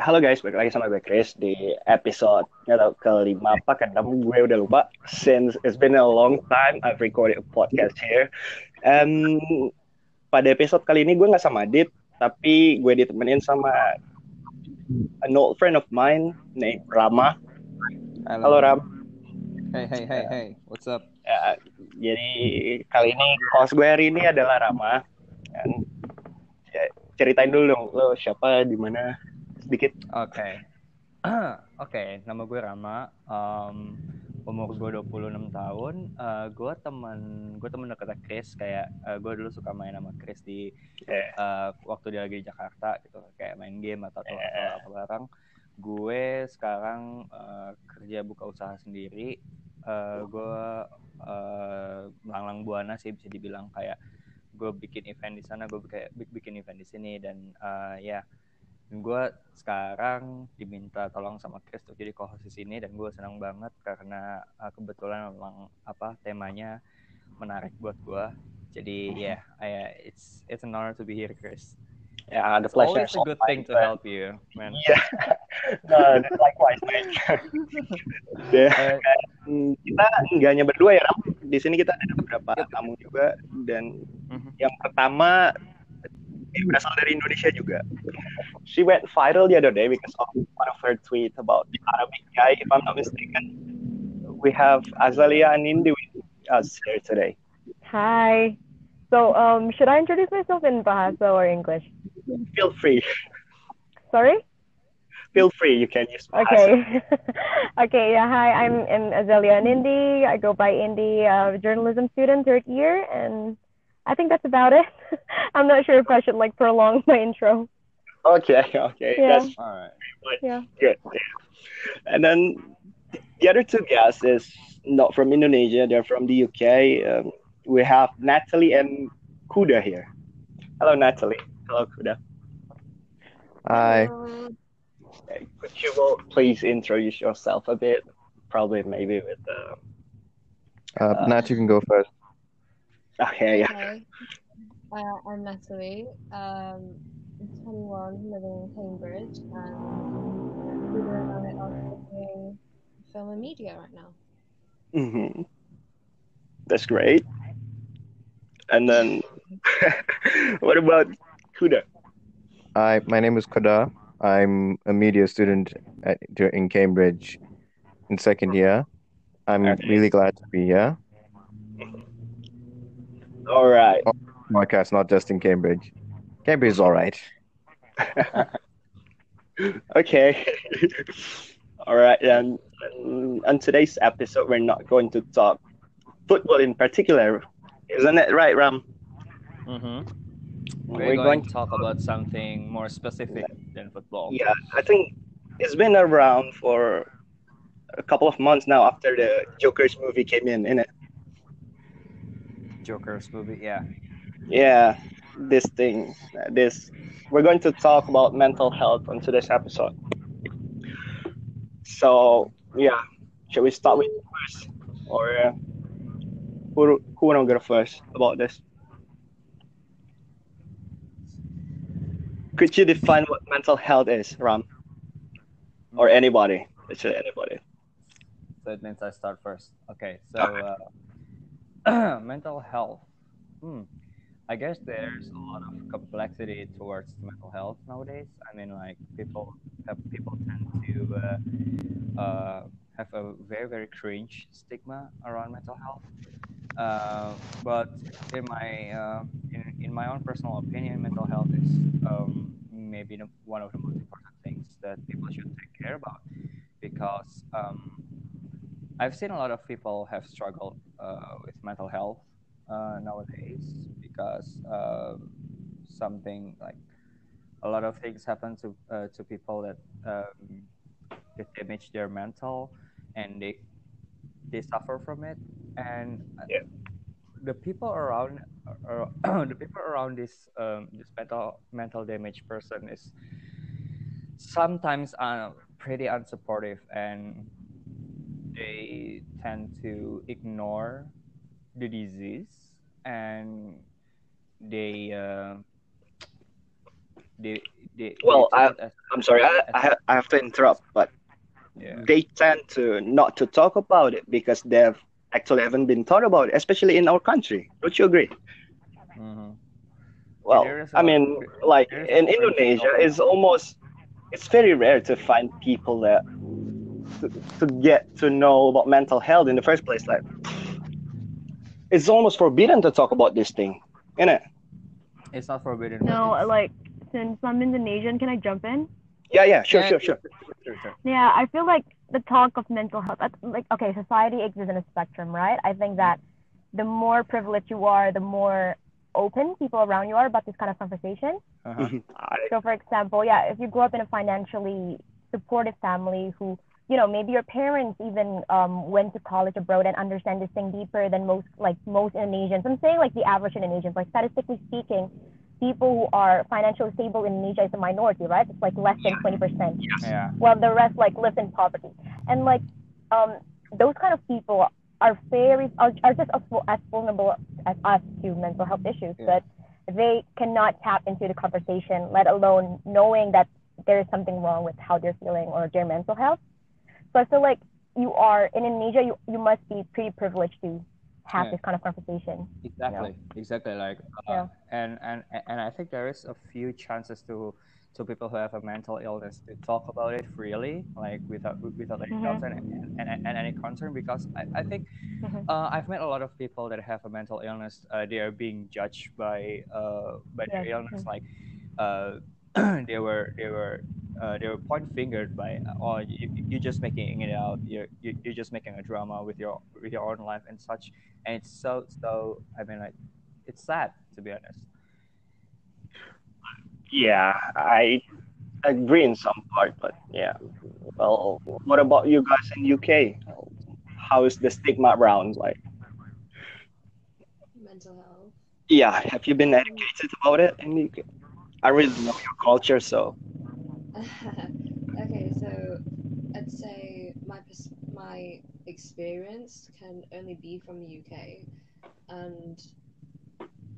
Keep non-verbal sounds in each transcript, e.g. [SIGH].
Halo guys, balik lagi sama gue Chris di episode tahu kelima apa keenam gue udah lupa. Since it's been a long time I've recorded a podcast here. And pada episode kali ini gue nggak sama Dit, tapi gue ditemenin sama an old friend of mine named Rama. Halo, Halo Ram. Hey, hey, hey, hey. What's up? Ya, jadi kali ini host gue hari ini adalah Rama. Dan ya, ceritain dulu dong lo siapa di mana sedikit. Oke. [CLEARS THROAT] Oke, nama gue Rama. Um, umur gue 26 tahun. Uh, gue temen gue temen deket Chris kayak uh, gue dulu suka main sama Chris di Ya, uh, waktu dia lagi di Jakarta gitu kayak main game atau atau Yeah. apa barang. Gue sekarang uh, kerja buka usaha sendiri. Uh, gue uh, buana sih bisa dibilang kayak gue bikin event di sana, gue kayak bik- bikin event di sini dan uh, ya gue sekarang diminta tolong sama Chris untuk jadi co-host di sini dan gue senang banget karena uh, kebetulan memang apa temanya menarik buat gue. Jadi ya, yeah, it's it's an honor to be here, Chris. ya the It's pleasure. always a good thing to help you, man. Iya. Nah, [LAUGHS] likewise, man. [LAUGHS] Ya, Uh, Hmm, kita nggak hanya berdua ya Ram. Di sini kita ada beberapa tamu juga dan mhm. yang pertama dia berasal dari Indonesia juga. She went viral the other day because of one of her tweet about the Arabic guy. If I'm not mistaken, we have Azalia and Indi with us here today. Hi. So, um, should I introduce myself in Bahasa or English? Feel free, Sorry? feel free. You can use Bahasa. Okay. [LAUGHS] okay, yeah, hi, I'm, I'm Azelia Nindi. I go by Indy, uh, journalism student, third year, and I think that's about it. [LAUGHS] I'm not sure if I should, like, prolong my intro. Okay, okay, Yeah. that's All right. Yeah. good. And then the other two guests is not from Indonesia; they're from the UK. Um, we have Natalie and Kuda here. Hello, Natalie. Hello, Kuda. Hi. Okay, Could you all please introduce yourself a bit? Probably, maybe with uh, Uh, Nat, you can go first. Okay, yeah. Hi, uh, I'm Natalie. Um, I'm 21, living in Cambridge, and Peter and I are doing film and media right now. hmm That's great. And then, [LAUGHS] what about Kuda? Hi, my name is Kuda. I'm a media student at, in Cambridge in second year. I'm Okay. really glad to be here. All right. Podcast, not just in Cambridge. Cambridge is all right. [LAUGHS] okay. All right. And on today's episode, we're not going to talk football in particular, isn't it right, Ram? Mm-hmm. We're, going, to talk about something more specific than football. Yeah, I think it's been around for a couple of months now after the Joker's movie came in, innit? Joker's movie, yeah. Yeah, this thing, this. We're going to talk about mental health on today's episode. So, yeah, shall we start with first? Or uh, who, who wanna go first about this? Could you define what mental health is, Ram? Or anybody? Actually, anybody. So it means I start first. Okay, so uh, [CLEARS THROAT] mental health. Hmm. I guess there's a lot of complexity towards mental health nowadays. I mean, like people have people tend to uh, uh, have a very very cringe stigma around mental health. Uh, but in my uh, in, in my own personal opinion, mental health is um, maybe one of the most important things that people should take care about because um, I've seen a lot of people have struggled uh, with mental health uh, nowadays because um, something like a lot of things happen to uh, to people that um, damage their mental and they they suffer from it and Yeah. the people around uh, [COUGHS] the people around this um, this mental mental damaged person is sometimes uh, pretty unsupportive and they tend to ignore the disease and they uh, they they, Well, they it as, I'm sorry, I, I, I have to interrupt, but yeah. they tend to not to talk about it because they've actually haven't been taught about it, especially in our country. Don't you agree? Mhm. Well, I mean, like in Indonesia, it's almost it's very rare to find people that to, to get to know about mental health in the first place. Like, it's almost forbidden to talk about this thing, isn't it? It's not forbidden. No, it's- like since I'm Indonesian, can I jump in? Yeah, yeah, sure, Yeah. sure, sure, sure, sure. Yeah, I feel like the talk of mental health, like, okay, society exists in a spectrum, right? I think that the more privileged you are, the more open people around you are about this kind of conversation. uh-huh. Mhm. So, for example, yeah, if you grow up in a financially supportive family who, you know, maybe your parents even um, went to college abroad and understand this thing deeper than most, like most Indonesians. I'm saying like the average Indonesians, like statistically speaking, people who are financially stable in Indonesia is a minority, right? It's like less than 20%. Yeah. While the rest like live in poverty. And like um, those kind of people are very, are, are just as, as vulnerable as us to mental health issues, Yeah. but they cannot tap into the conversation, let alone knowing that there is something wrong with how they're feeling or their mental health. So I feel like you are in Indonesia, you, you must be pretty privileged to have Yeah. this kind of conversation. Exactly, exactly. Like, uh, Yeah. and and and I think there is a few chances to to people who have a mental illness to talk about it freely, like without without any Mhm. doubts and, and, and, any concern. Because I, I think Mhm. uh, I've met a lot of people that have a mental illness. Uh, they are being judged by uh, by their illness, mm. like uh, [CLEARS THROAT] they were they were. Uh, they were point fingered by, oh, you, you're just making it out. You're, you, you're just making a drama with your with your own life and such and it's so so i mean like it's sad to be honest Yeah, I agree in some part, but yeah. Well, what about you guys in UK? How is the stigma around? Like, Mental health. yeah, have you been educated about it in the UK? I really know your culture, so [LAUGHS] okay, so I'd say my pers- my experience can only be from the UK, and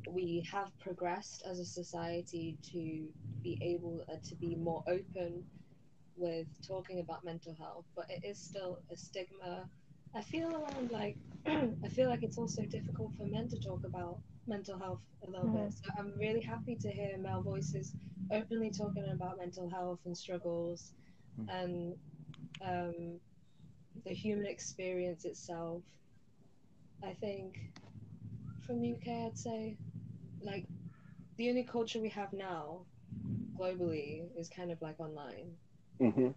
we have progressed as a society to be able uh, to be more open with talking about mental health, but it is still a stigma. I feel around like [CLEARS THROAT] I feel like it's also difficult for men to talk about mental health a little bit. So I'm really happy to hear male voices openly talking about mental health and struggles Mm. and um, the human experience itself. I think from UK, I'd say like the only culture we have now globally is kind of like online. mhm.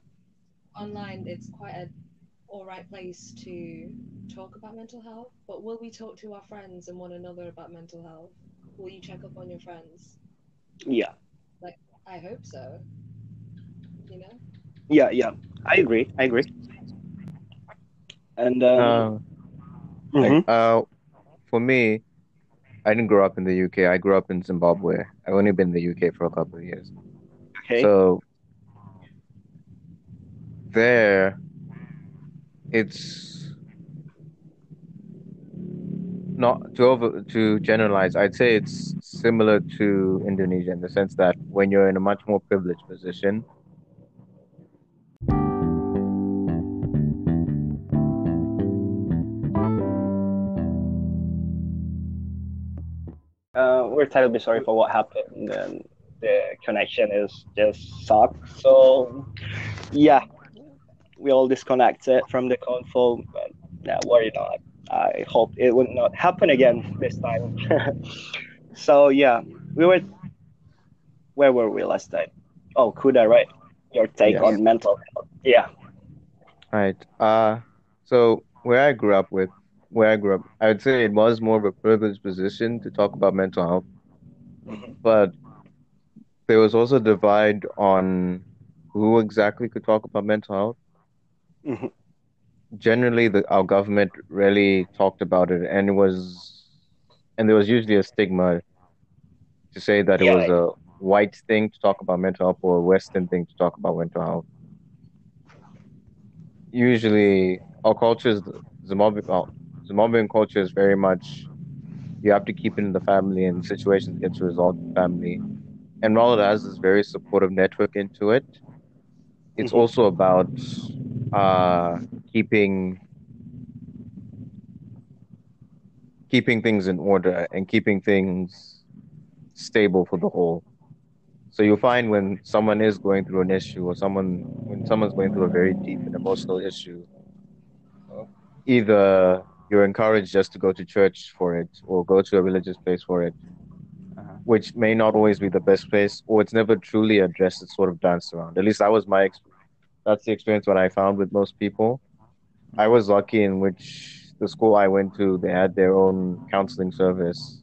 Online, it's quite a all right place to talk about mental health. But will we talk to our friends and one another about mental health? Will you check up on your friends? yeah, Like, I hope so. You know. yeah, yeah. I agree. I agree. And um, Uh, mhm. uh, for me, I didn't grow up in the UK. I grew up in Zimbabwe. I've only been in the UK for a couple of years. okay. So there, it's not to over to generalize. I'd say it's similar to Indonesia in the sense that when you're in a much more privileged position, uh, we're terribly sorry for what happened. And the connection is just sucked. So, yeah, we all disconnected from the console. But yeah, worry not. I hope it would not happen again this time. [LAUGHS] so yeah, we were. Where were we last time? Oh, Kuda, right? Your take Yes. on mental health. Yeah. Right. Uh, so where I grew up with, where I grew up, I would say it was more of a privileged position to talk about mental health, Mhm. but there was also a divide on who exactly could talk about mental health. Mhm. Generally, the our government really talked about it, and it was, and there was usually a stigma to say that it was a white thing to talk about mental health or a Western thing to talk about mental health. Usually, our culture is Zimbabwe. Well, Zimbabwean culture is very much you have to keep it in the family, and situations get resolved in the family. and while it has this very supportive network into it, it's Mhm. also about uh, keeping keeping things in order and keeping things stable for the whole. So you'll find when someone is going through an issue or someone when someone's going through a very deep and emotional issue, either you're encouraged just to go to church for it or go to a religious place for it, Uh-huh. which may not always be the best place, or it's never truly addressed. It's sort of danced around. At least that was my ex- that's the experience what I found with most people. I was lucky in which the school I went to they had their own counseling service,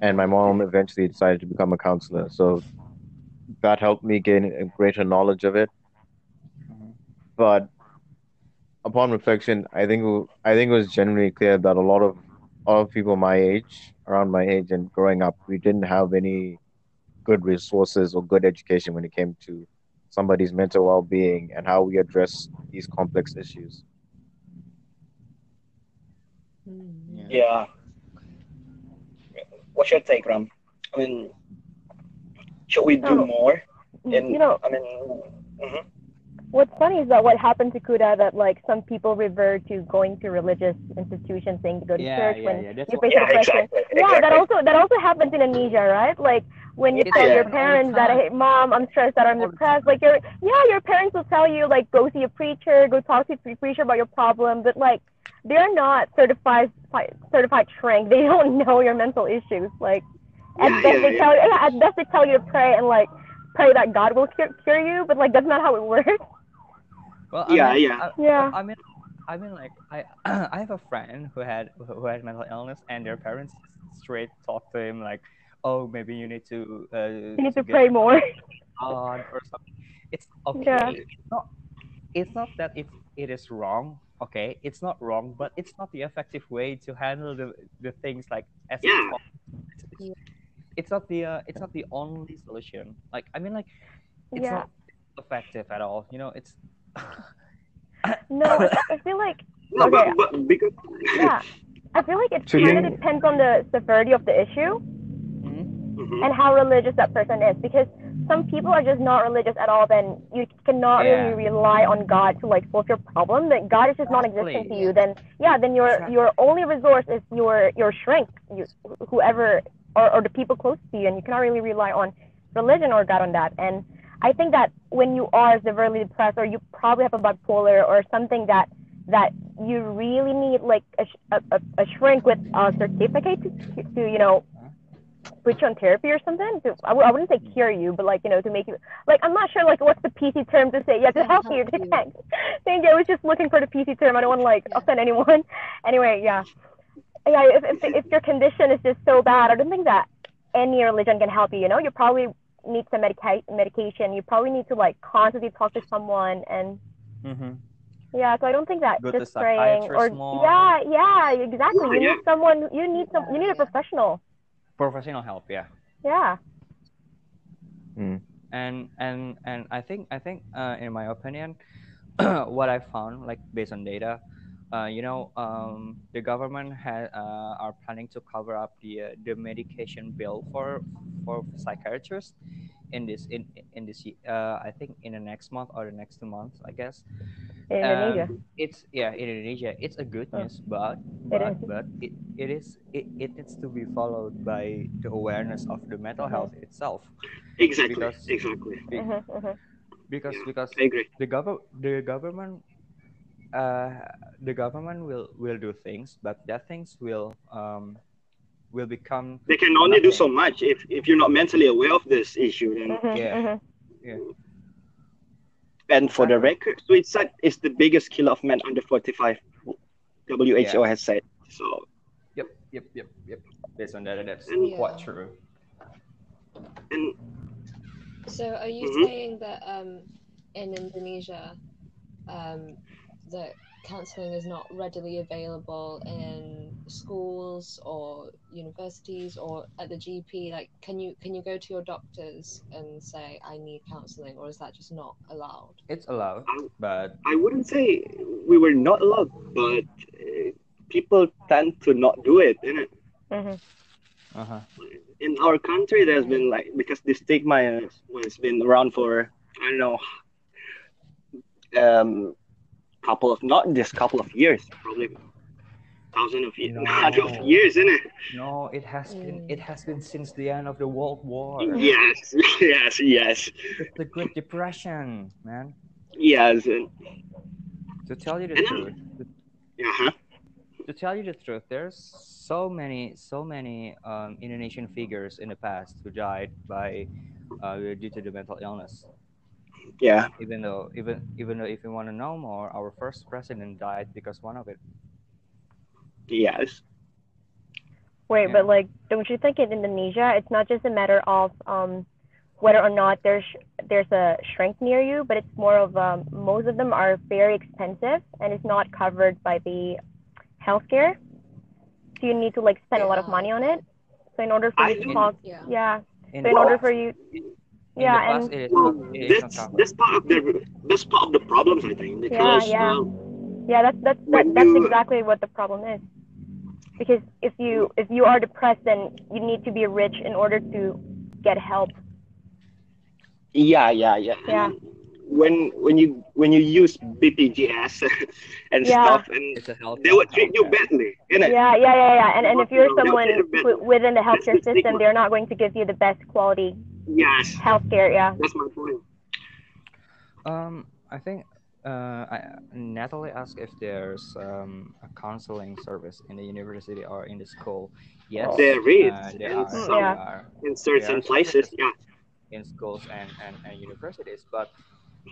and my mom eventually decided to become a counselor. So that helped me gain a greater knowledge of it. But upon reflection, I think I think it was generally clear that a lot of a lot of people my age, around my age, and growing up, we didn't have any good resources or good education when it came to somebody's mental well-being and how we address these complex issues. Mm. Yeah. What's your take, Ram? I mean, should we do Oh. more? In, you know, I mean, mhm. what's funny is that what happened to Kuda that like some people revert to going to religious institutions saying to go to Yeah, church yeah, when yeah. You face yeah, oppression. exactly. Yeah, that also that also happens in Indonesia, right? Like when you It tell your happens all the parents that time. hey mom, I'm stressed out, I'm depressed, like your yeah, your parents will tell you like go see a preacher, go talk to a preacher about your problem, but like they're not certified certified shrink. They don't [LAUGHS] know your mental issues. Like at Yeah, best yeah, they yeah. tell yeah, at best they tell you to pray and like pray that God will cure, cure you, but like that's not how it works. well, I Yeah, mean, yeah. I, Yeah. I mean, I mean, like I, [CLEARS THROAT] I have a friend who had who had mental illness, and their parents straight talked to him like, "Oh, maybe you need to uh, You need to get pray more. God [LAUGHS] or something." It's okay. Yeah. It's not. It's not that it it is wrong. Okay, it's not wrong, but it's not the effective way to handle the the things like as it's Yeah. It's, it's not the uh, it's not the only solution. Like I mean, like it's Yeah. not effective at all. You know, it's [LAUGHS] No, I, I feel like [LAUGHS] No, Okay. but, but because yeah, I feel like it To kind of depends on the severity of the issue Mhm. and how religious that person is. Because some people are just not religious at all. Then you cannot Yeah. really rely on God to like solve your problem. That God is just non-existent to you. Then yeah, then your Exactly. your only resource is your your shrink you, whoever or, or the people close to you, and you cannot really rely on religion or God on that. And I think that when you are severely depressed, or you probably have a bipolar or something that that you really need like a, a, a, a shrink with a certificate to, to you know put you on therapy or something. To, I w- I wouldn't say cure you, but like you know to make you like I'm not sure like what's the PC term to say. Yeah, to help you. Help you. Thanks. [LAUGHS] Thank you. I was just looking for the PC term. I don't want to like Yeah. offend anyone. [LAUGHS] Anyway, yeah, yeah. If, if if your condition is just so bad, I don't think that any religion can help you. You know, you probably need some medica- medication. You probably need to like constantly talk to someone and Mhm. yeah, so I don't think that Go just praying or psychiatrist more. yeah, yeah, exactly. Yeah, you yeah. need someone. You need some. You need a Yeah. professional. Professional help. Yeah. Yeah. Mm. and and and I think I think uh, in my opinion, [CLEARS THROAT] what I found like based on data, uh, you know, um, the government ha- uh, are planning to cover up the uh, the medication bill for for psychiatrists in this in in this uh, I think in the next month or the next two months I guess. In Indonesia. Um, it's yeah in Indonesia. It's a good Oh. news, but It but but it, it is it, it needs to be followed by the awareness of the mental health itself exactly, Because- exactly. be- Mhm, mhm. because Yeah. because the government the government uh the government will will do things but that things will um will become They can only do so much if, if you're not mentally aware of this issue. Then Mhm, Yeah. mhm. And for the record, suicide is the biggest killer of men under 45. WHO has said. So yep yep yep yep based on that that's Yeah. quite true and So are you Mhm. saying that um, in Indonesia, um, that counselling is not readily available in schools or universities or at the GP? Like, can you can you go to your doctors and say I need counselling, or is that just not allowed? it's allowed but I wouldn't say we were not allowed, but uh, people tend to not do it, innit? Mhm. Uh-huh. in our country there's been like because the stigma has, has been around for I don't know um couple of not just couple of years probably thousand of years No. [LAUGHS] hundred of years isn't it No, it has been it has been since the end of the World War. yes [LAUGHS] yes yes It's the Great Depression, man. yes and, To tell you the And- truth, uh-huh. to tell you the truth, there's so many, so many um, Indonesian figures in the past who died by uh, due to the mental illness. Yeah Even though, even even though, if you want to know more, our first president died because one of it. yes Wait, Yeah. but like, don't you think in Indonesia, it's not just a matter of um, whether or not there's there's a shrink near you, but it's more of um, most of them are very expensive and it's not covered by the healthcare. So you need to like spend a lot of money on it. So in order for I you to think- talk, Yeah. yeah. In So in the order for you, in yeah, the past, and it is well it is that's that's part of the that's part of the problems I think because yeah. uh, yeah, that's that's that, that's you- exactly what the problem is. Because if you if you are depressed, then you need to be rich in order to get help. yeah yeah yeah Yeah. when when you when you use BPJS [LAUGHS] and Yeah. stuff and It's a health. they will treat you badly isn't it Yeah, yeah, yeah, yeah. And and if you're someone get it better. wi- within the healthcare the system, they're not going to give you the best quality yes healthcare. Yeah. that's my point Um, I think uh, I, Natalie asked if there's um, a counseling service in the university or in the school. Yes, There is, Uh, there and are, some- Yeah. are in certain Yeah. places yeah in schools and, and, and universities. But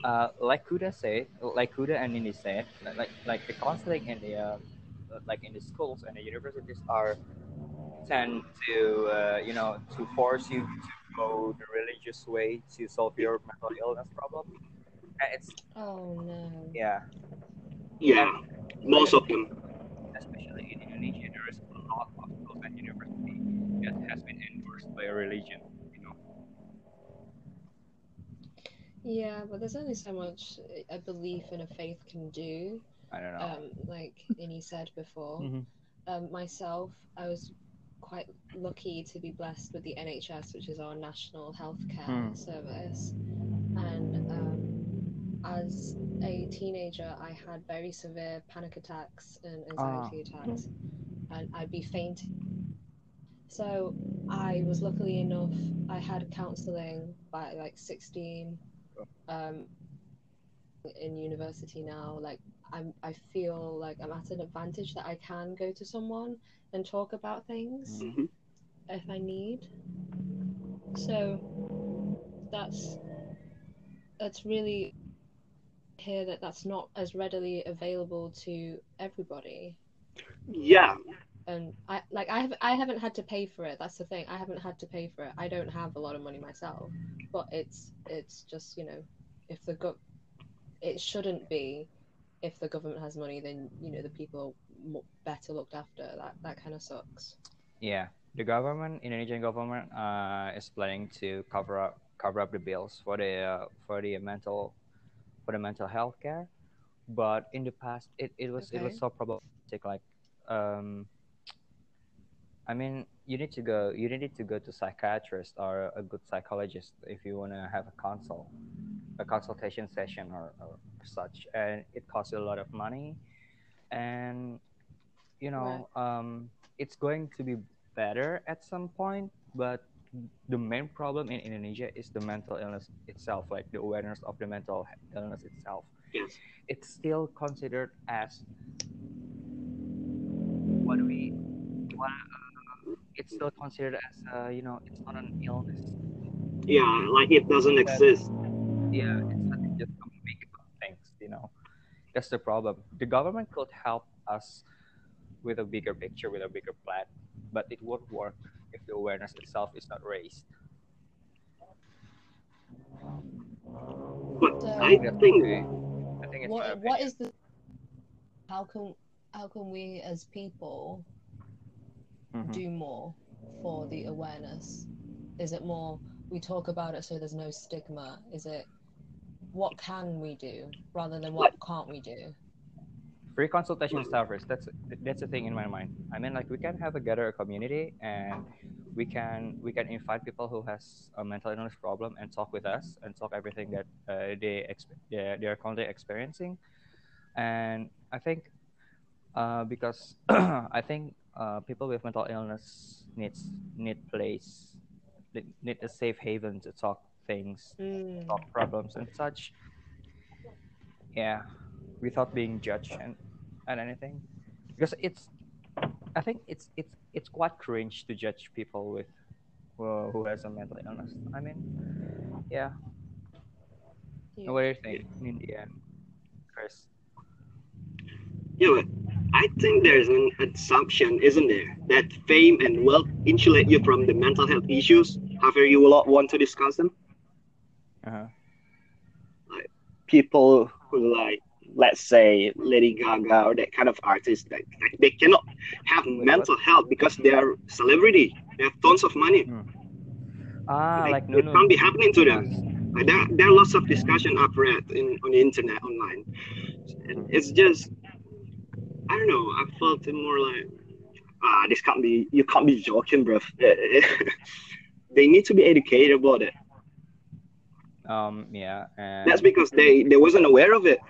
uh, like Kuda said, like Kuda and Nini said, like like the counseling in the uh, like in the schools and the universities are tend to uh, you know to force you to go the religious way to solve your mental illness problem. It's, Oh no. yeah. yeah most of them especially in Indonesia, there is a lot of schools and university that has been endorsed by a religion. You know, Yeah, but there's only so much a belief and a faith can do. I don't know. Um, like Ini said before. Mhm. Um, myself, I was quite lucky to be blessed with the NHS, which is our national healthcare Hmm. service. And um, as a teenager, I had very severe panic attacks and anxiety attacks, and I'd be fainting. So I was luckily enough, I had counselling by like 16. Um, in university now, like I'm, I feel like I'm at an advantage that I can go to someone and talk about things Mhm. if I need. So that's that's really here that that's not as readily available to everybody. yeah And I like I have I haven't had to pay for it. That's the thing. I haven't had to pay for it. I don't have a lot of money myself, but it's it's just you know if the go it shouldn't be if the government has money then you know the people are better looked after. That that kind of sucks. Yeah, the government, Indonesian government, uh, is planning to cover up cover up the bills for the uh, for the mental for the mental health care, but in the past it, it was it was so problematic. Like, um, I mean, you need to go you need to go to psychiatrist or a good psychologist if you want to have a consult, a consultation session or, or such, and it costs you a lot of money, and you know um, it's going to be better at some point, but the main problem in Indonesia is the mental illness itself, like the awareness of the mental illness itself. yes It's still considered as what do we what uh, it's still considered as uh, you know it's not an illness. yeah like it doesn't exist Yeah, it's not just a make up things, you know. That's the problem. The government could help us with a bigger picture, with a bigger plan, but it won't work if the awareness itself is not raised. but So- I think. I think it's my what what opinion. is the how can how can we as people Mhm. do more for the awareness is it more we talk about it so there's no stigma is it what can we do rather than what can't we do free consultation service. That's that's the thing in my mind. I mean, like we can have a gather a community, and we can we can invite people who has a mental illness problem and talk with us and talk everything that uh, they exp- they they are currently experiencing. And I think uh, because [CLEARS THROAT] I think uh, people with mental illness needs need place need- need a safe haven to talk things Mm. talk problems and such. Yeah, without being judged and, and anything, because it's, I think it's it's it's quite cringe to judge people with, who, who has a mental illness. I mean, yeah. Yeah. What do you think, India and Chris? Yeah, but I think there's an assumption, isn't there, that fame and wealth insulate you from the mental health issues. However, you will not want to discuss them. Uh-huh. People who like, let's say, Lady Gaga or that kind of artist, like, like they cannot have Wait, mental health because they are celebrity. They have tons of money. Ah, Like, like it Nunu. can't be happening to them. Like, there, there are lots of discussion I've read in, on the internet online. And It's just, I don't know. I felt it more like, ah, this can't be. You can't be joking, bro. [LAUGHS] they need to be educated about it. Um, yeah, and That's because they they wasn't aware of it.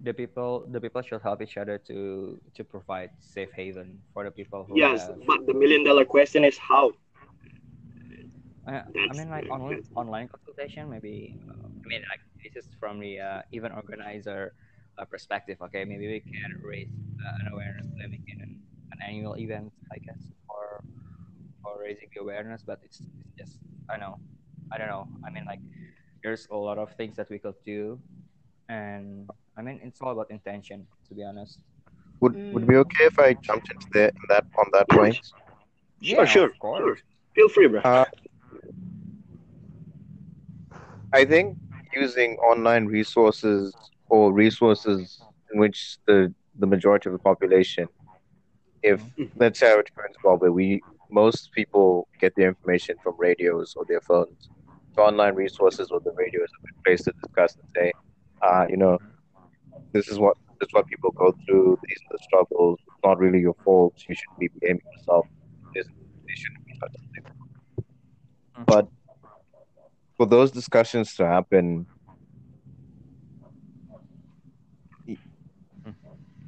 the people the people should help each other to to provide safe haven for the people who Yes, have but the million dollar question is how. I, I mean, like online online consultation, maybe. Uh, I mean, like this is from the uh, event organizer uh, perspective. Okay, maybe we can raise uh, an awareness, by making an, an annual event, I guess, for for raising the awareness. But it's, it's just, I know, I don't know. I mean, like there's a lot of things that we could do, and I mean, it's all about intention, to be honest. Would would it be okay if I jumped into that in that on that point? Sure, sure, of course. sure. Feel free, bro. Uh, I think using online resources or resources in which the the majority of the population, if let's say our in Zimbabwe, we most people get their information from radios or their phones. Online resources or the radio is a good place to discuss and say, uh, you know, this is what this is what people go through. These are the struggles. It's not really your fault. You shouldn't be blaming yourself. This, this shouldn't be such a. But for those discussions to happen,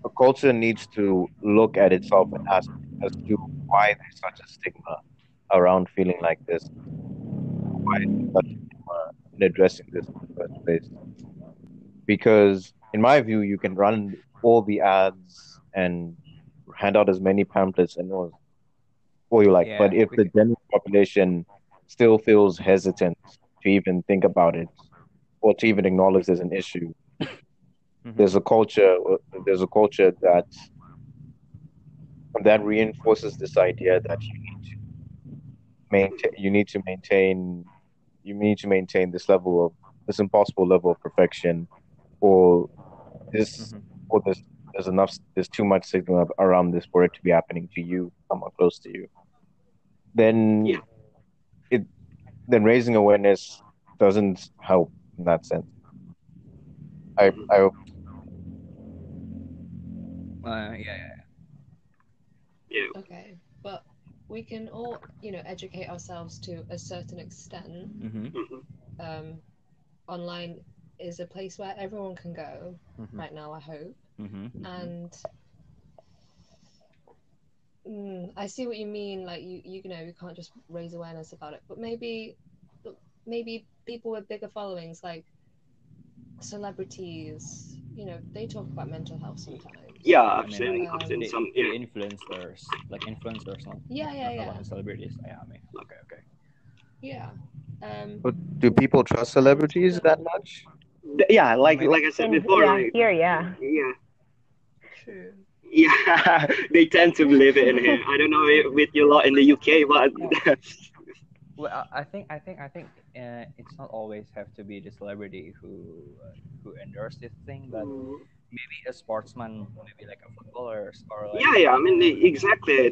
a culture needs to look at itself and ask as to why there's such a stigma around feeling like this. Why is there such a stigma in addressing this in the first place? Because, in my view, you can run all the ads and hand out as many pamphlets and all, all you like. Yeah, but if the general population still feels hesitant to even think about it or to even acknowledge there's an issue, Mhm. there's a culture there's a culture that that reinforces this idea that you need to maintain you need to maintain you need to maintain this level of this impossible level of perfection or this Mhm. or there's there's enough there's too much stigma around this for it to be happening to you someone close to you then Yeah. it then raising awareness doesn't help in that sense i i hope Uh, yeah, yeah, Yeah. Okay, but we can all, you know, educate ourselves to a certain extent. Mm-hmm. Mhm. Um, online is a place where everyone can go Mm-hmm. right now. I hope, Mm-hmm. and mm, I see what you mean. Like you, you know, you can't just raise awareness about it, but maybe, maybe people with bigger followings, like celebrities, you know, they talk about mental health sometimes. Yeah, I I've mean, seen, like, I've seen the, some. Yeah. influencers, like influencers, not, Yeah, yeah, not yeah, about celebrities. Yeah, I mean, okay, okay. yeah. Um, But do people trust celebrities that much? Yeah, like like I said before, yeah, like, here, yeah. yeah, true. yeah, [LAUGHS] they tend to believe it in here. I don't know if with your lot in the UK, but [LAUGHS] Well, I- I think, I think, I think uh, it's not always have to be the celebrity who uh, who endorse this thing, but maybe a sportsman, maybe like a footballer or like yeah, yeah. I mean, exactly.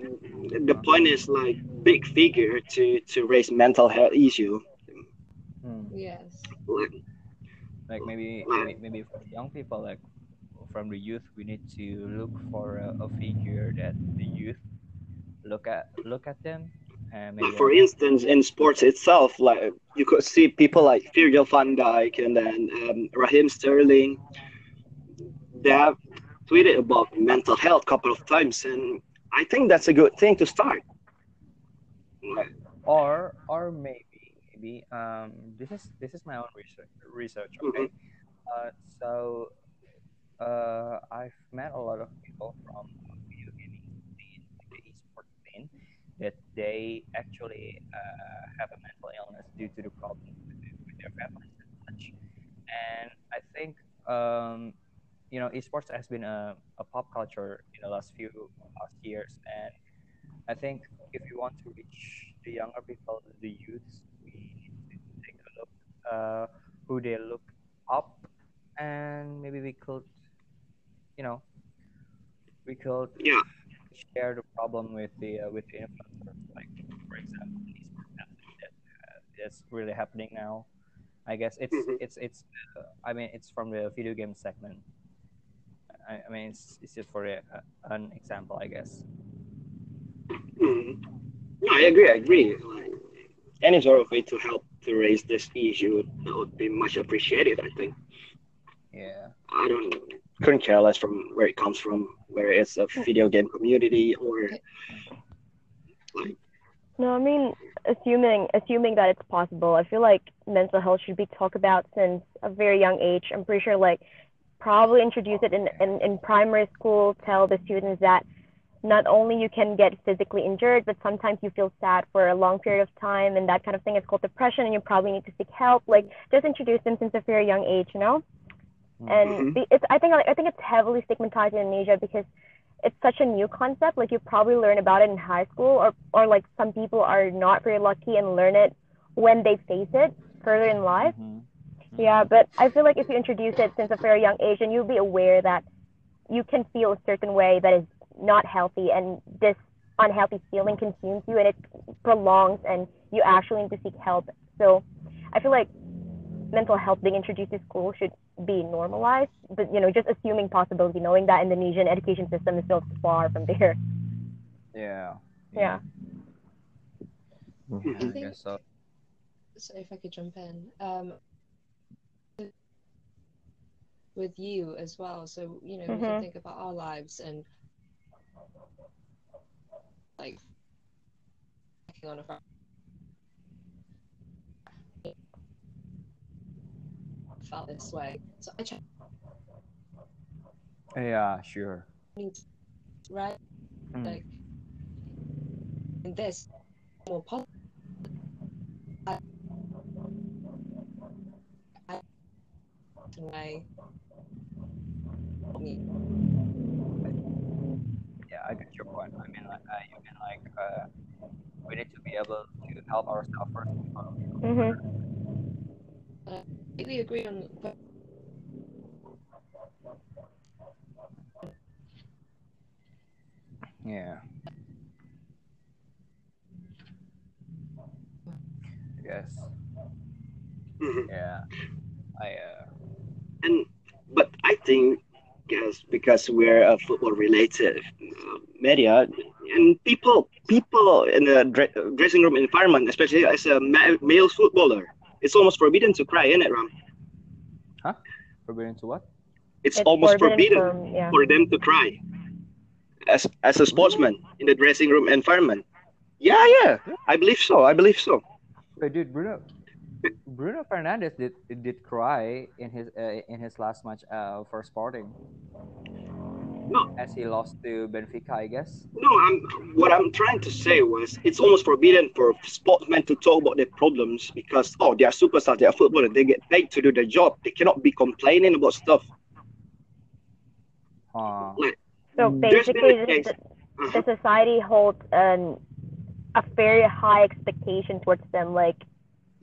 The point is like big figure to to raise mental health issue. Hmm. Yes. Like, like maybe, Like- maybe maybe for young people like from the youth, we need to look for a, a figure that the youth look at look at them and maybe For instance, in sports itself, like you could see people like Virgil van Dijk and then um, Raheem Sterling. They have tweeted about mental health a couple of times, and I think that's a good thing to start. Or or maybe maybe um this is this is my own research research okay? Uh, so uh i've met a lot of people from video gaming scene the esports scene that they actually uh, have a mental illness due to the problems with, with their families and such. And i think um you know esports has been a, a pop culture in the last few past years and I think if you want to reach the younger people, the youths, we need to take a look uh, who they look up, and maybe we could, you know, we could Yeah. share the problem with the uh, with the influencers, like for example, esports that uh, that's really happening now. I guess it's Mhm. it's it's uh, I mean it's from the video game segment. I, I mean it's, it's just for a, an example, I guess. mm, no, I agree. I agree. Like, any sort of way to help to raise this issue would be much appreciated. I think. Yeah. I don't couldn't care less from where it comes from, whether it's a video game community or like No, I mean, assuming assuming that it's possible, I feel like mental health should be talked about since a very young age. I'm pretty sure, like, probably introduce it in, in, in primary school, tell the students that not only you can get physically injured, but sometimes you feel sad for a long period of time and that kind of thing. is called depression, and you probably need to seek help. Like, just introduce them since a very young age, you know. And Mhm. the, it's I think I think it's heavily stigmatized in Asia because it's such a new concept. Like you probably learn about it in high school, or or like some people are not very lucky and learn it when they face it further in life. Mhm. Yeah, but I feel like if you introduce it since a very young age, and you'll be aware that you can feel a certain way that is not healthy, and this unhealthy feeling consumes you, and it prolongs, and you actually need to seek help. So, I feel like mental health being introduced to school should be normalized, but you know, just assuming possibility, knowing that Indonesian education system is still far from there. Yeah. Yeah. I I think guess so. so if I could jump in, um, with you as well. So you know, we Mhm. can think about our lives and like working on a Fri- felt this way. So I try Yeah, sure. right Mm. like in this more positive. I, I, way. Me. Yeah, I get your point. I mean, like, uh, you mean like, uh, we need to be able to help ourselves first. before we go Mhm. further. completely agree on but Yeah. Yes. mhm. Yeah. I. Uh, and but I think yes, because we're a football related uh, media and people people in the dressing room environment, especially as a male footballer, it's almost forbidden to cry, isn't it, Ram? Huh? Forbidden to what? It's, almost forbidden from- yeah. for them to cry as as a sportsman in the dressing room environment. Yeah, yeah, I believe so. I believe so. But dude, Bruno. Bruno Fernandes did did cry in his uh, in his last match uh, for Sporting No, as he lost to Benfica, I guess. no. I'm what I'm trying to say was it's almost forbidden for sportsmen to talk about their problems because oh, they are superstars, they are footballers, they get paid to do their job. They cannot be complaining about stuff. Uh, So basically, a case. the, Uh-huh. the society holds an a very high expectation towards them, like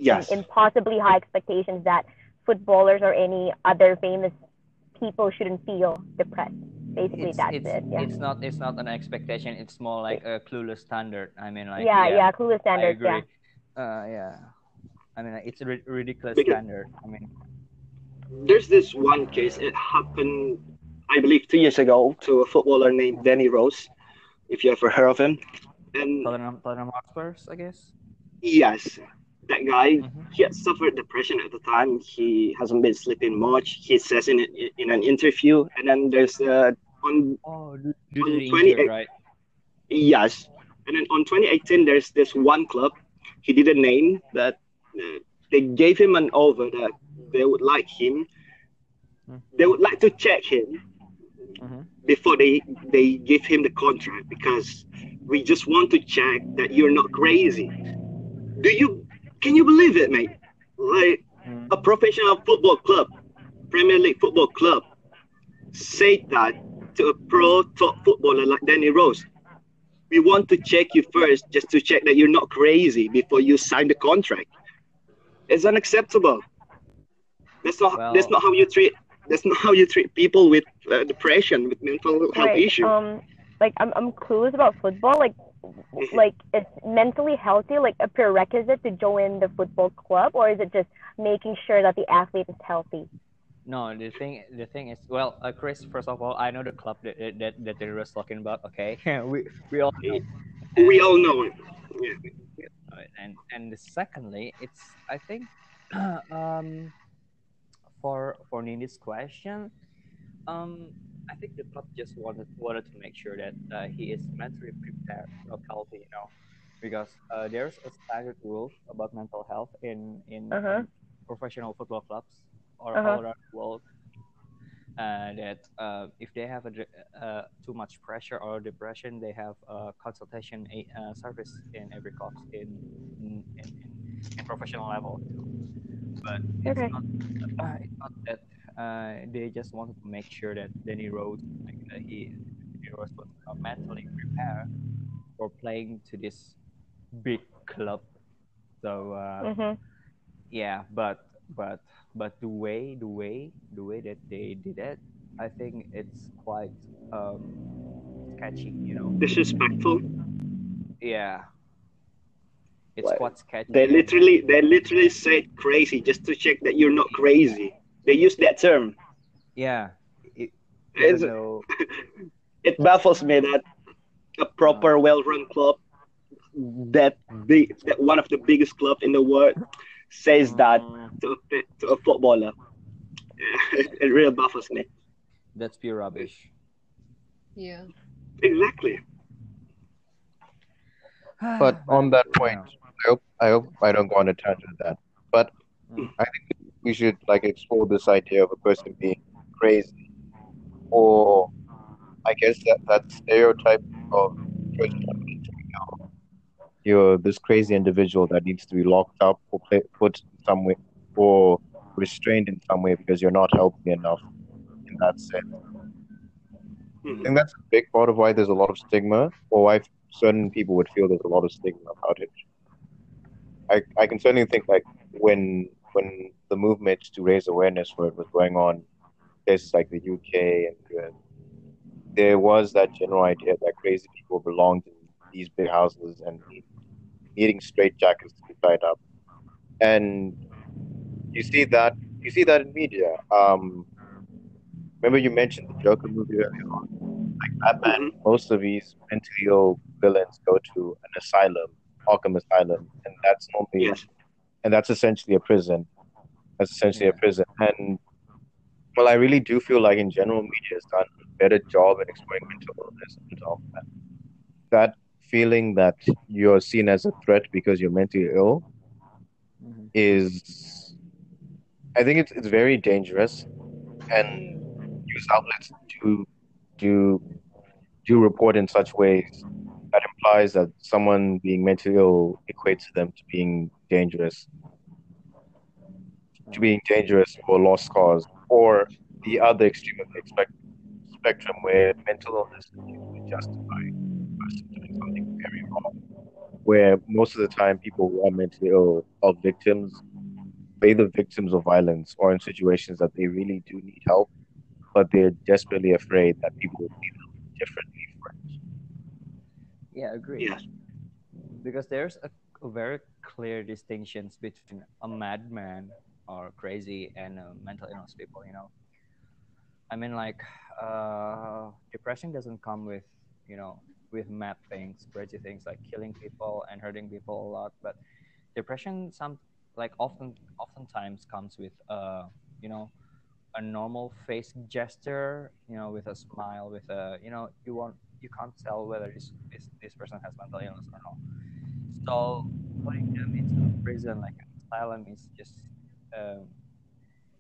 Yes. impossibly high expectations that footballers or any other famous people shouldn't feel depressed. Basically, it's, that's it's, it. Yeah. it's not it's not an expectation. It's more like a clueless standard. I mean, like yeah, yeah, clueless I agree. Yeah. Uh, yeah. I mean, it's a ri- ridiculous Because- standard. I mean, There's this one case. It happened I believe, two years ago to a footballer named Danny Rose, if you ever heard of him. And Tottenham, Tottenham Hotspurs, I guess. yes, that guy, Mhm. he had suffered depression at the time. He hasn't been sleeping much. He says in in an interview, and then there's uh, on Oh, On to 28 right? Yes. And then on 2018, there's this one club, he didn't name, that uh, they gave him an offer that they would like him, Hmm. they would like to check him Mhm. before they, they give him the contract because we just want to check that you're not crazy. Do you, can you believe it, mate? Like Mm. a professional football club, Premier League football club, say that to a pro top footballer like Danny Rose. We want to check you first just to check that you're not crazy before you sign the contract. It's unacceptable. That's not Well- that's not how you treat that's not how you treat people with uh, depression with mental health Wait, issues. um, like I'm I'm clueless about football. Like, like is mentally healthy like a prerequisite to join the football club, or is it just making sure that the athlete is healthy? No, the thing the thing is, well, uh, Chris. First of all, I know the club that that that they were talking about. Okay, [LAUGHS] we we all know. we all know it. Yeah. And and secondly, it's I think [CLEARS THROAT] um for for Nindy's question, um I think the club just wanted wanted to make sure that uh, he is mentally prepared, not healthy, you know, because uh, there's a standard rule about mental health in in, Uh-huh. in professional football clubs or Uh-huh. all around the world. Uh, that uh, if they have a, uh, too much pressure or depression, they have a consultation a- uh, service in every club in in, in, in professional level. But it's not it's not that uh, they just wanted to make sure that Danny Rose, like, uh, he, Danny Rose was uh, mentally prepared for playing to this big club. So uh, Mhm. yeah but but but the way the way the way that they did it i think it's quite um sketchy you know Disrespectful. yeah it's Like, quite sketchy They literally they literally said crazy just to check that you're not crazy. They use that term. yeah it, It's- even though [LAUGHS] it baffles me that a proper well-run club that big that one of the biggest club in the world says that mm, to a, to a footballer it, [LAUGHS] it really baffles me that's pure rubbish Yeah. exactly But on that [SIGHS] point, I hope I hope I don't go on a tangent with that. But Mm. I think we should like explore this idea of a person being crazy, or I guess that that stereotype of person know, um, you're this crazy individual that needs to be locked up or put somewhere or restrained in some way because you're not healthy enough in that sense. Hmm. I think that's a big part of why there's a lot of stigma, or why certain people would feel there's a lot of stigma about it. I, I can certainly think like when when the movement to raise awareness for it was going on, places like the UK and uh, there was that general idea that crazy people belonged in these big houses and needing straight jackets to be tied up, and you see that you see that in media. Um, remember you mentioned the Joker movie earlier on, like Batman. Most of these mentally ill villains go to an asylum, Arkham Asylum, and that's normally yes and that's essentially a prison. That's essentially a prison. And well, I really do feel like in general, media has done a better job at exploring mental illness and all that. That feeling that you're seen as a threat because you're mentally ill Mhm. is, I think it's it's very dangerous, and news outlets do do do report in such ways that implies that someone being mentally ill equates them to being dangerous, to being dangerous or lost cause, or the other extreme of the expect- spectrum where mental illness is used to justify a person doing something very wrong. Where most of the time people who are mentally ill are victims, either victims of violence or in situations that they really do need help, but they're desperately afraid that people will see them differently for it. yeah agree yes because there's a, a very clear distinctions between a madman or crazy and uh, mental illness people you know I mean, like, uh, depression doesn't come with, you know, with mad things, crazy things like killing people and hurting people a lot. But depression, some like often, oftentimes comes with, uh, you know, a normal face gesture, you know, with a smile, with a, you know, you want, you can't tell whether this this, this person has mental illness or not. So putting them into prison like asylum is just, um,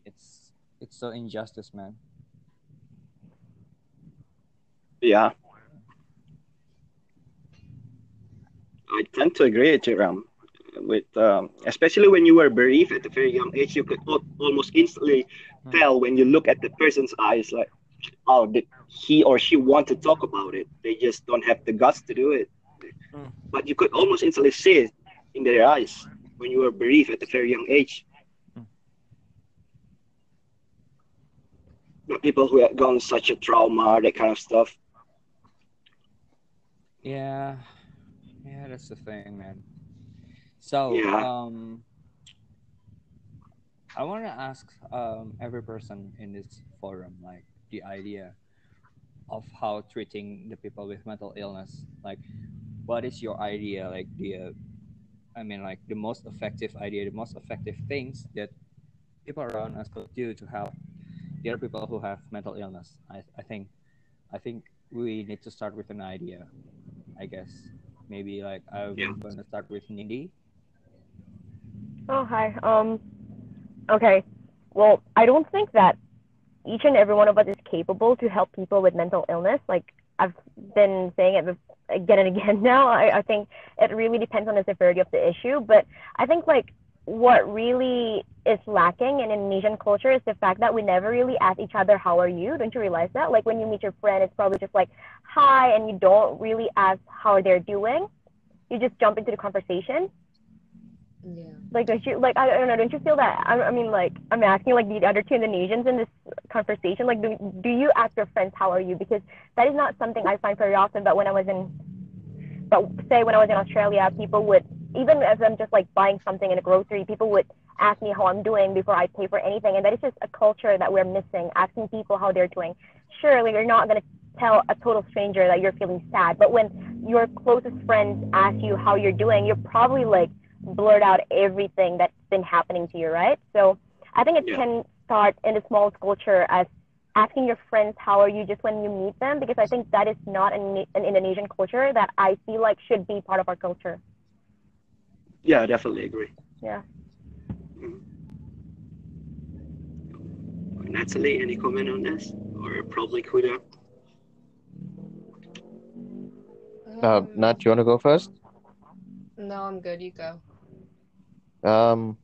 it's it's so injustice, man. Yeah. I tend to agree, Jerome. With um, especially when you were bereaved at a very young age, you could al- almost instantly Hmm. tell when you look at the person's eyes, like, oh, did he or she want to talk about it? They just don't have the guts to do it. Hmm. But you could almost instantly see it in their eyes when you were bereaved at a very young age. But people who have gone such a trauma, that kind of stuff. Yeah, yeah, that's the thing, man. So, Yeah. um, I want to ask um, every person in this forum, like the idea of how treating the people with mental illness. Like, what is your idea? Like the, I mean, like the most effective idea, the most effective things that people around us could do to help the other people who have mental illness. I, I think, I think we need to start with an idea. I guess maybe like I'm Yeah. going to start with Nindi. Oh, hi. Um, okay. Well, I don't think that each and every one of us is capable to help people with mental illness. Like I've been saying it again and again [LAUGHS] now. I, I think it really depends on the severity of the issue. But I think like what really is lacking in Indonesian culture is the fact that we never really ask each other, how are you? Don't you realize that? Like when you meet your friend, it's probably just like, hi, and you don't really ask how they're doing. You just jump into the conversation Yeah. like don't you like I, don't know don't you feel that I, I mean like I'm asking like the other two Indonesians in this conversation like do do you ask your friends how are you because that is not something I find very often but when I was in but say when I was in Australia people would even as I'm just like buying something in a grocery people would ask me how I'm doing before I pay for anything and that is just a culture that we're missing asking people how they're doing surely you're not going to tell a total stranger that you're feeling sad but when your closest friends ask you how you're doing you're probably like blurt out everything that's been happening to you, right? So I think it Yeah. can start in the smallest culture as asking your friends how are you just when you meet them because I think that is not an, an Indonesian culture that I feel like should be part of our culture. Yeah, I definitely agree. Yeah. Natalie, any comment on this? Or probably Kuda? Uh, Nat, do you want to go first? No, I'm good. You go. Um,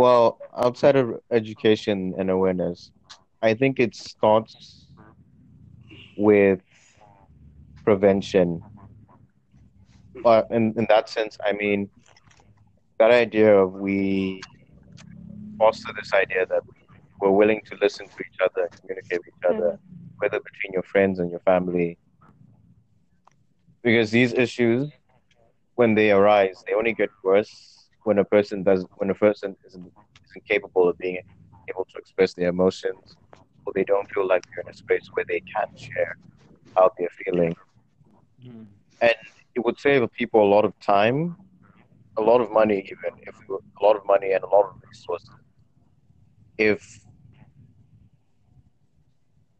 well, outside of education and awareness, I think it starts with prevention. Uh, in, in that sense, I mean, that idea of we foster this idea that we're willing to listen to each other and communicate with each other, whether between your friends and your family. Because these issues, when they arise, they only get worse when a person does when a person isn't, isn't capable of being able to express their emotions, or they don't feel like they're in a space where they can share how they're feeling. Hmm. and It would save people a lot of time, a lot of money, even if we were, a lot of money and a lot of resources. If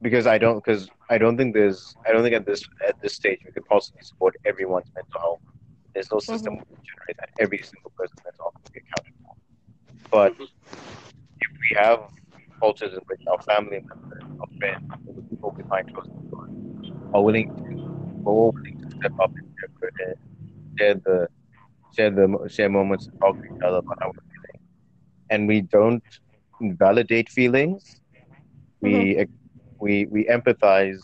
because I don't because I don't think there's I don't think at this at this stage we could possibly support everyone's mental health. There's no mm-hmm. system Mhm. that that every single health will be accounted for. But mm-hmm. if we have cultures in which our family members, our friends, the people we find close to us are willing to all willing to step up and share, uh, share the share the share moments and talk to each other about how we're feeling. And we don't invalidate feelings. We mm-hmm. we we empathize.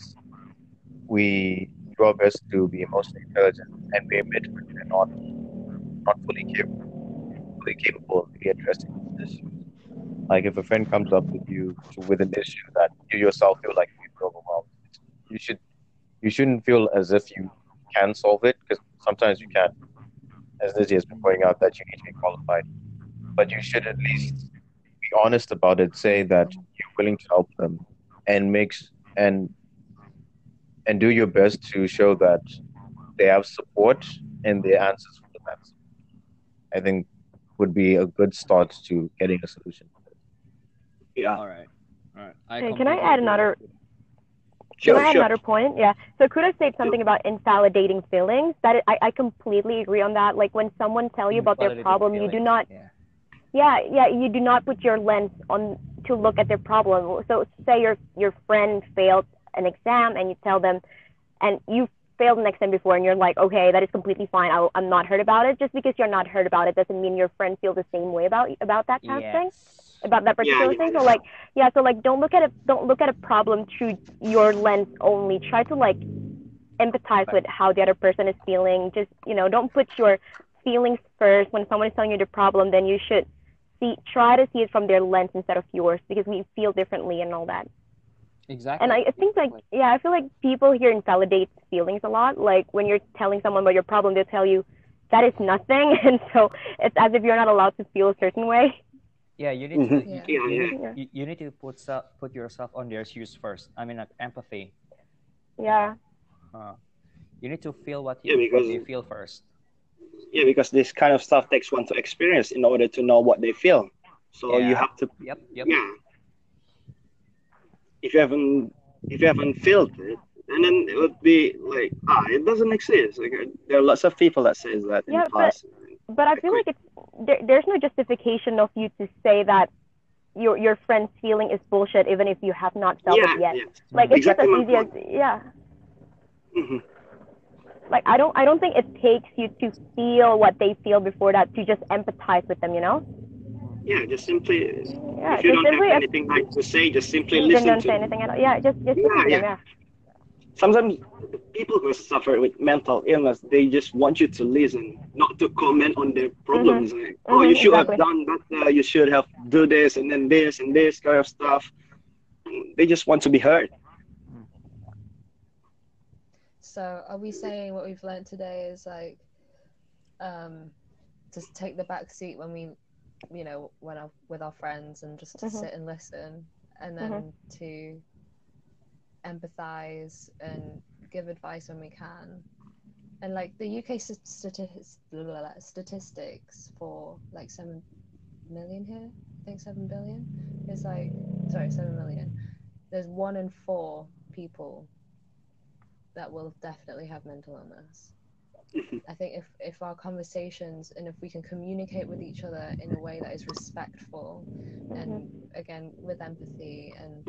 We do our best to be emotionally intelligent, and be admit when we're not not fully capable, fully capable of addressing issues. Like if a friend comes up with you with an issue that you yourself feel like you're overwhelmed, you should you shouldn't feel as if you can solve it because sometimes you can't. As Lizzie has been pointing out, that you need to be qualified, but you should at least be honest about it. Say that you're willing to help them, and makes and and do your best to show that they have support and their answers for the that. I think would be a good start to getting a solution. Yeah. All right. All right. I Okay, can I add another- with you. Can I add sure. another point? Yeah. So Kuda said something about invalidating feelings. That is, I, I completely agree on that. Like when someone tell you about their Invalidating problem, you do not Yeah. yeah yeah you do not put your lens on to look at their problem so say your your friend failed an exam and you tell them and you failed an exam before and you're like okay that is completely fine. I'll, i'm not hurt about it. Just because you're not hurt about it doesn't mean your friend feels the same way about about that kind of thing about that particular yeah, thing. Yeah. so like yeah so like don't look at a don't look at a problem through your lens only. Try to like empathize with how the other person is feeling. Just you know don't put your feelings first. When someone is telling you the problem then you should see try to see it from their lens instead of yours because we feel differently and all that Exactly. and I, I think like yeah i feel like people here invalidate feelings a lot like when you're telling someone about your problem they'll tell you that is nothing [LAUGHS] and so it's as if you're not allowed to feel a certain way yeah, you need Mhm. to. Yeah. You, Yeah, you, yeah. need- you, you need to put self, put yourself on their shoes first. I mean, like empathy. yeah Uh, you need to feel what Yeah, you, what because- you feel first. Yeah, because this kind of stuff takes one to experience in order to know what they feel. So you have to Yep. Yep. yeah. If you haven't if you haven't felt it, and then it would be like ah, it doesn't exist. Like uh, there are lots of people that says that in Yeah, the but- but I feel like it's there, there's no justification of you to say that your your friend's feeling is bullshit even if you have not felt yeah, it yet. yeah. Like it's Exactly just as easy as yeah. Mhm. Like I don't I don't think it takes you to feel what they feel before that to just empathize with them, you know? Yeah, just simply Yeah, if you just don't have anything nice to say, just simply then listen don't to say anything at all. Yeah, just just Yeah, listen to them, yeah. yeah. sometimes people who suffer with mental illness they just want you to listen not to comment on their problems like oh Mhm, you should exactly. have done better you should have do this and then this and this kind of stuff they just want to be heard So are we saying what we've learned today is like um just take the back seat when we you know when our, with our friends and just to Mhm. sit and listen and then to empathize and give advice when we can and like the UK statistics statistics for like 7 million here I think 7 billion is like sorry 7 million there's one in four people that will definitely have mental illness. I think if, if our conversations and if we can communicate with each other in a way that is respectful and again with empathy and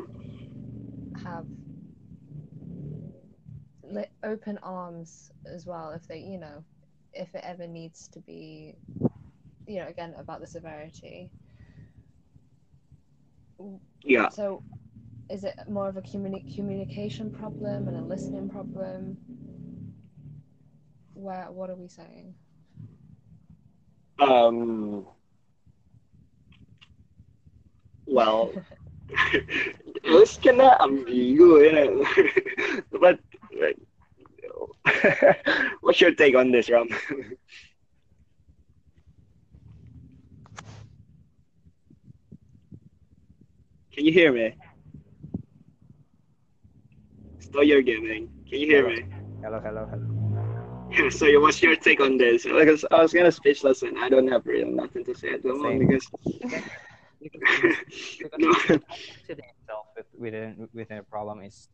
have li- open arms as well if they you know if it ever needs to be you know again about the severity. Yeah. So is it more of a communi- communication problem and a listening problem? Where what are we saying? um well it's kinda ambigu you know but like, [LAUGHS] what's your take on this ram [LAUGHS] can you hear me Still you're giving. Can you hear me? Hello, hello, hello. [LAUGHS] so what's your take on this? Because I was kind of speechless and I don't have real nothing to say at the moment because Because, because [LAUGHS] No. sitting itself with, within within a problem is,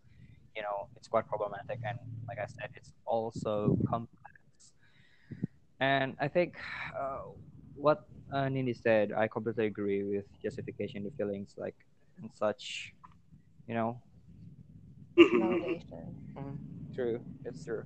you know, it's quite problematic, and like I said, it's also complex. And I think uh, what uh, Nini said, I completely agree with justification the feelings like and such. You know, Validation. true, it's true.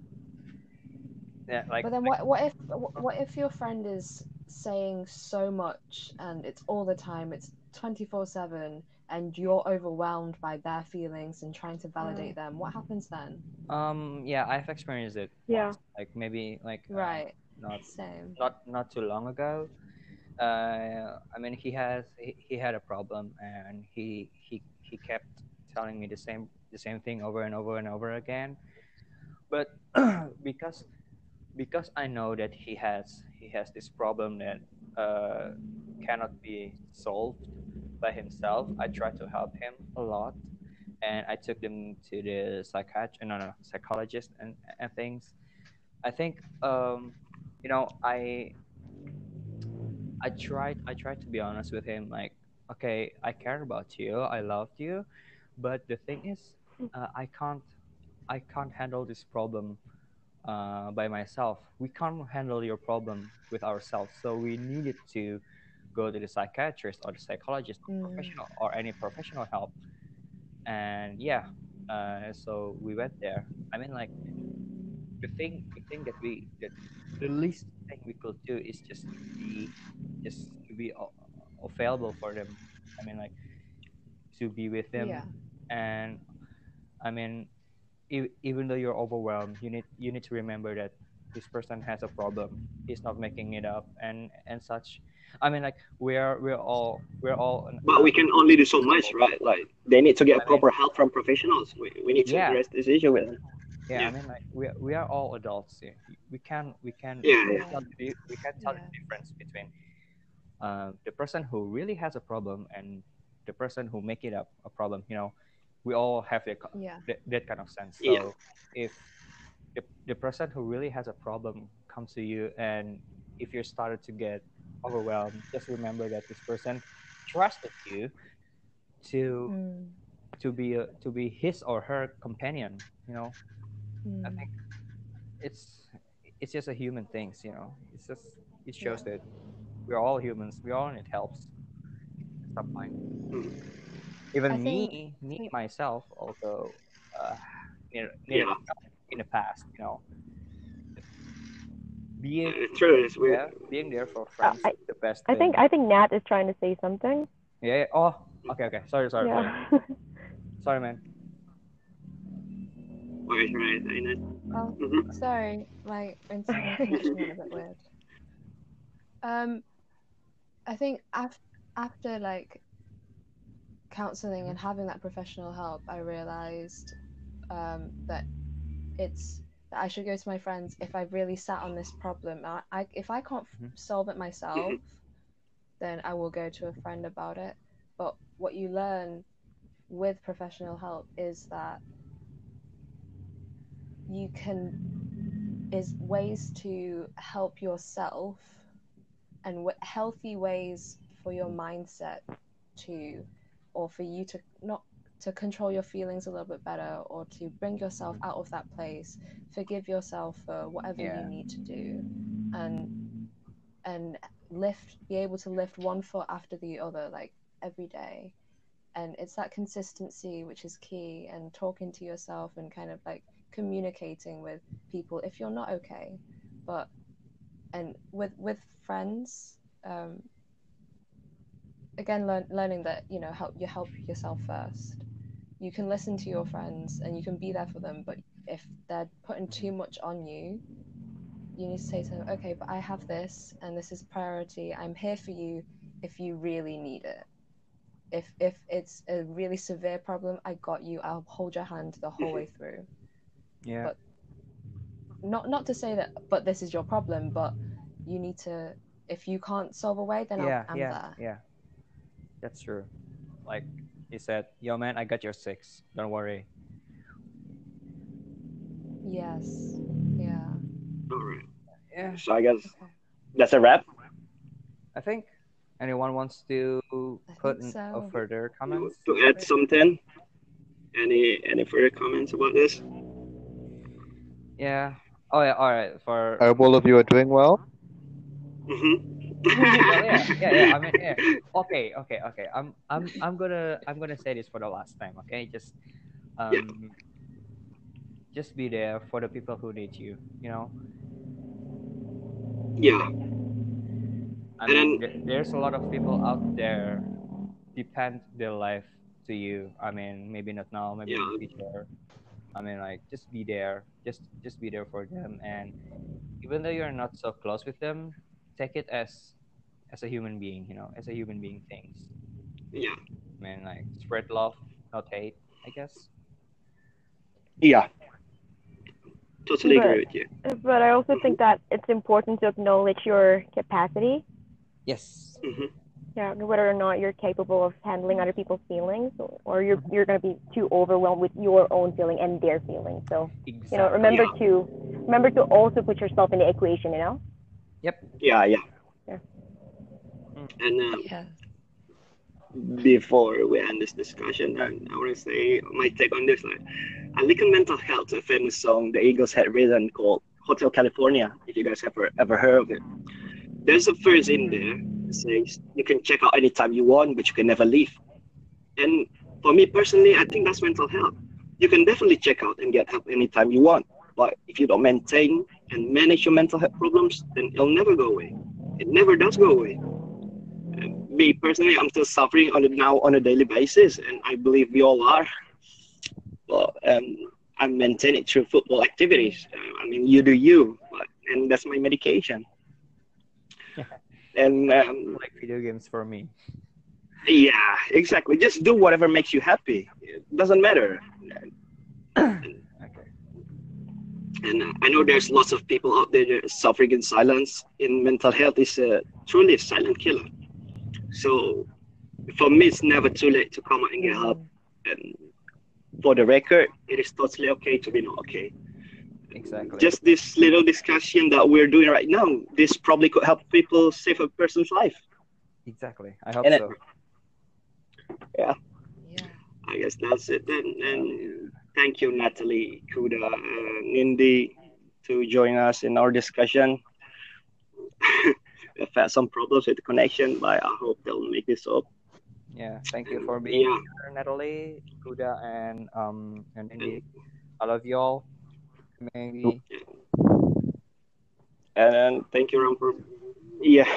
Yeah, like But then what what if [LAUGHS] what if your friend is saying so much and it's all the time, it's 24/7 and you're overwhelmed by their feelings and trying to validate them. What happens then? um yeah, I've experienced it. Yeah. once, Like maybe like uh, Right. not Same. not not too long ago. Uh, I mean, he has he, he had a problem, and he he he kept telling me the same the same thing over and over and over again. But [CLEARS THROAT] because because I know that he has he has this problem that uh, cannot be solved, by himself. I try to help him a lot, and I took them to the psychiatrist, no, no, psychologist, and, and things. I think, um, you know, I I tried I tried to be honest with him, like, okay, I care about you, I loved you, but the thing is, uh, I can't I can't handle this problem uh, by myself. We can't handle your problem with ourselves, so we needed to go to the psychiatrist or the psychologist, Mm. professional or any professional help. And yeah, uh, so we went there. I mean, like the thing, the thing that we that the least thing we could do is just be just to be available for them. I mean, like to be with them Yeah. and i mean even though you're overwhelmed you need you need to remember that this person has a problem he's not making it up and and such i mean like we're we're all we're all But we can only do so much, right? Like they need to get I mean- proper help from professionals. We, we need to Yeah. address this issue with them. yeah, Yeah. i mean like we, we are all adults here we can we can Yeah, we yeah. can tell the, we can tell Yeah. the difference between uh, the person who really has a problem and the person who make it up a problem you know we all have that, Yeah. that, that kind of sense so Yeah. if the, the person who really has a problem comes to you and if you started to get overwhelmed just remember that this person trusted you to Mm. to be a, to be his or her companion you know I Mm. think it's it's just a human things, you know. It's just it shows that we're all humans. We all need helps at some point. Even I me, think- me myself, also uh, near, near Yeah. in the past, you know. Being It's true. It's weird. yeah, being there for friends I- the best. I thing. think I think Nat is trying to say something. Yeah, yeah. Oh, okay, okay. Sorry, sorry, sorry. yeah. Sorry, [LAUGHS] man. Right, right. I know. Oh, Mhm. sorry, my internet connection was a bit weird. [LAUGHS] Um, I think af- after like counseling and having that professional help, I realized um, that it's that I should go to my friends if I really sat on this problem. I, I if I can't f- Mhm. solve it myself, [LAUGHS] then I will go to a friend about it. But what you learn with professional help is that you can is ways to help yourself and w- healthy ways for your mindset to or for you to not to control your feelings a little bit better or to bring yourself out of that place forgive yourself for whatever Yeah. you need to do and and lift be able to lift one foot after the other like every day and it's that consistency which is key and talking to yourself and kind of like communicating with people if you're not okay but and with with friends um again learn, learning that you know help you help yourself first. You can listen to your friends and you can be there for them but if they're putting too much on you you need to say to them okay but i have this and this is priority. I'm here for you if you really need it. If if it's a really severe problem i got you. I'll hold your hand the whole way [LAUGHS] through. Yeah. But- not not to say that but this is your problem but you need to if you can't solve a way then yeah, I'll, i'm yeah, there. yeah. That's true. Like he said, "Yo, man, I got your six. Don't worry." yes yeah Yeah. So I guess okay. that's a wrap. I think anyone wants to put think in a further comment? To add something. Any any further comments about this? Yeah. Oh yeah. All right. For I hope all of you are doing well. Mm-hmm. Yeah, yeah, yeah, yeah. I mean, yeah. [LAUGHS] Okay, okay, okay. I'm, I'm, I'm gonna, I'm gonna say this for the last time. Okay, just, um, Yeah. just be there for the people who need you. You know, yeah. I And mean, there, there's a lot of people out there depend their life to you. I mean, maybe not now, maybe in the future. I mean, like, just be there. Just, just be there for them. And even though you're not so close with them, take it as, as a human being. You know, as a human being things. Yeah. I mean, like spread love, not hate. I guess. Yeah. Totally But- agree with you. But I also think that it's important to acknowledge your capacity. Yes. hmm Yeah, whether or not you're capable of handling other people's feelings, or, or you're you're gonna be too overwhelmed with your own feeling and their feelings. So Exactly. you know, remember Yeah. to remember to also put yourself in the equation. You know. Yep. Yeah, yeah. Yeah. And uh, Yeah. before we end this discussion, I, I want to say my take on this. Like, I look at mental health, a famous song the Eagles had written called Hotel California. If you guys ever ever heard of it, there's a verse in there that says you can check out anytime you want, but you can never leave. And for me personally, I think that's mental health. You can definitely check out and get help anytime you want, but if you don't maintain and manage your mental health problems, then it'll never go away. It never does go away me personally, I'm still suffering on it now on a daily basis, and I believe we all are. Well, um, I maintain it through football activities. Uh, I mean, you do you, but, and that's my medication. [LAUGHS] and um, like video games for me. yeah, exactly. Just do whatever makes you happy. It doesn't matter. [CLEARS THROAT] Okay. And uh, I know there's lots of people out there that are suffering in silence. In mental health is a truly a silent killer. So for me, it's never too late to come out and get help. And for the record, it is totally okay to be not okay. Exactly. Just this little discussion that we're doing right now, this probably could help people save a person's life. exactly. I hope And it- so. Yeah. I guess that's it then. And uh, thank you, Natalie, Kuda, and Nindy, to join us in our discussion. [LAUGHS] We've had some problems with the connection, but I hope they'll make this up. Yeah. Thank you for being Yeah. here, Natalie, Kuda, and um and Indy. I love you all. Maybe. And thank you, Ram, for yeah,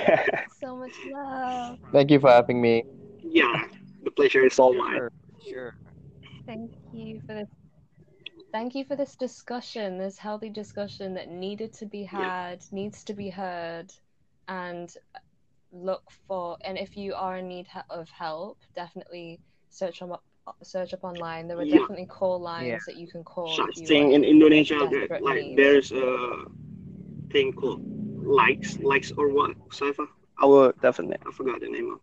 [LAUGHS] So much love. Thank you for having me. yeah. The pleasure is all mine. Sure. Sure. Thank you for this. Thank you for this discussion, this healthy discussion that needed to be had, needs to be heard, and look for. And if you are in need of help, definitely search on search up online. There are Yeah. definitely call lines Yeah. that you can call. Such thing in Indonesia, that, like need. there's a thing called likes, likes or what, Saifa? I will definitely. I forgot the name of.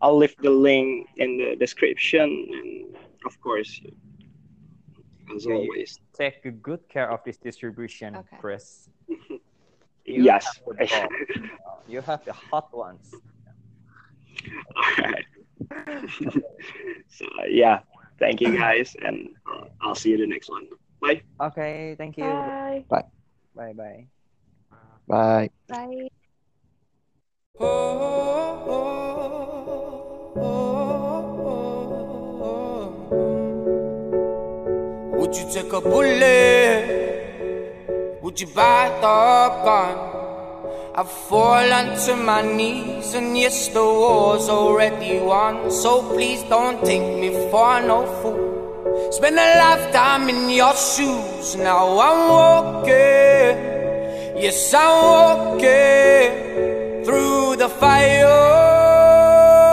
I'll leave the link in the description, and of course, as Yeah, you- always, Take good care of this distribution, Okay. Chris. [LAUGHS] You yes. have the. [LAUGHS] You have the hot ones. Alright. [LAUGHS] so yeah, thank you guys, and uh, I'll see you the next one. Bye. Okay. Thank you. Bye. Bye. Bye. Bye. Bye. Would you take a bullet? Would you buy the gun? I fall onto my knees, and yes, the war's already won. So please don't take me for no fool. Spend a lifetime in your shoes. Now I'm walking, yes, I'm walking through the fire.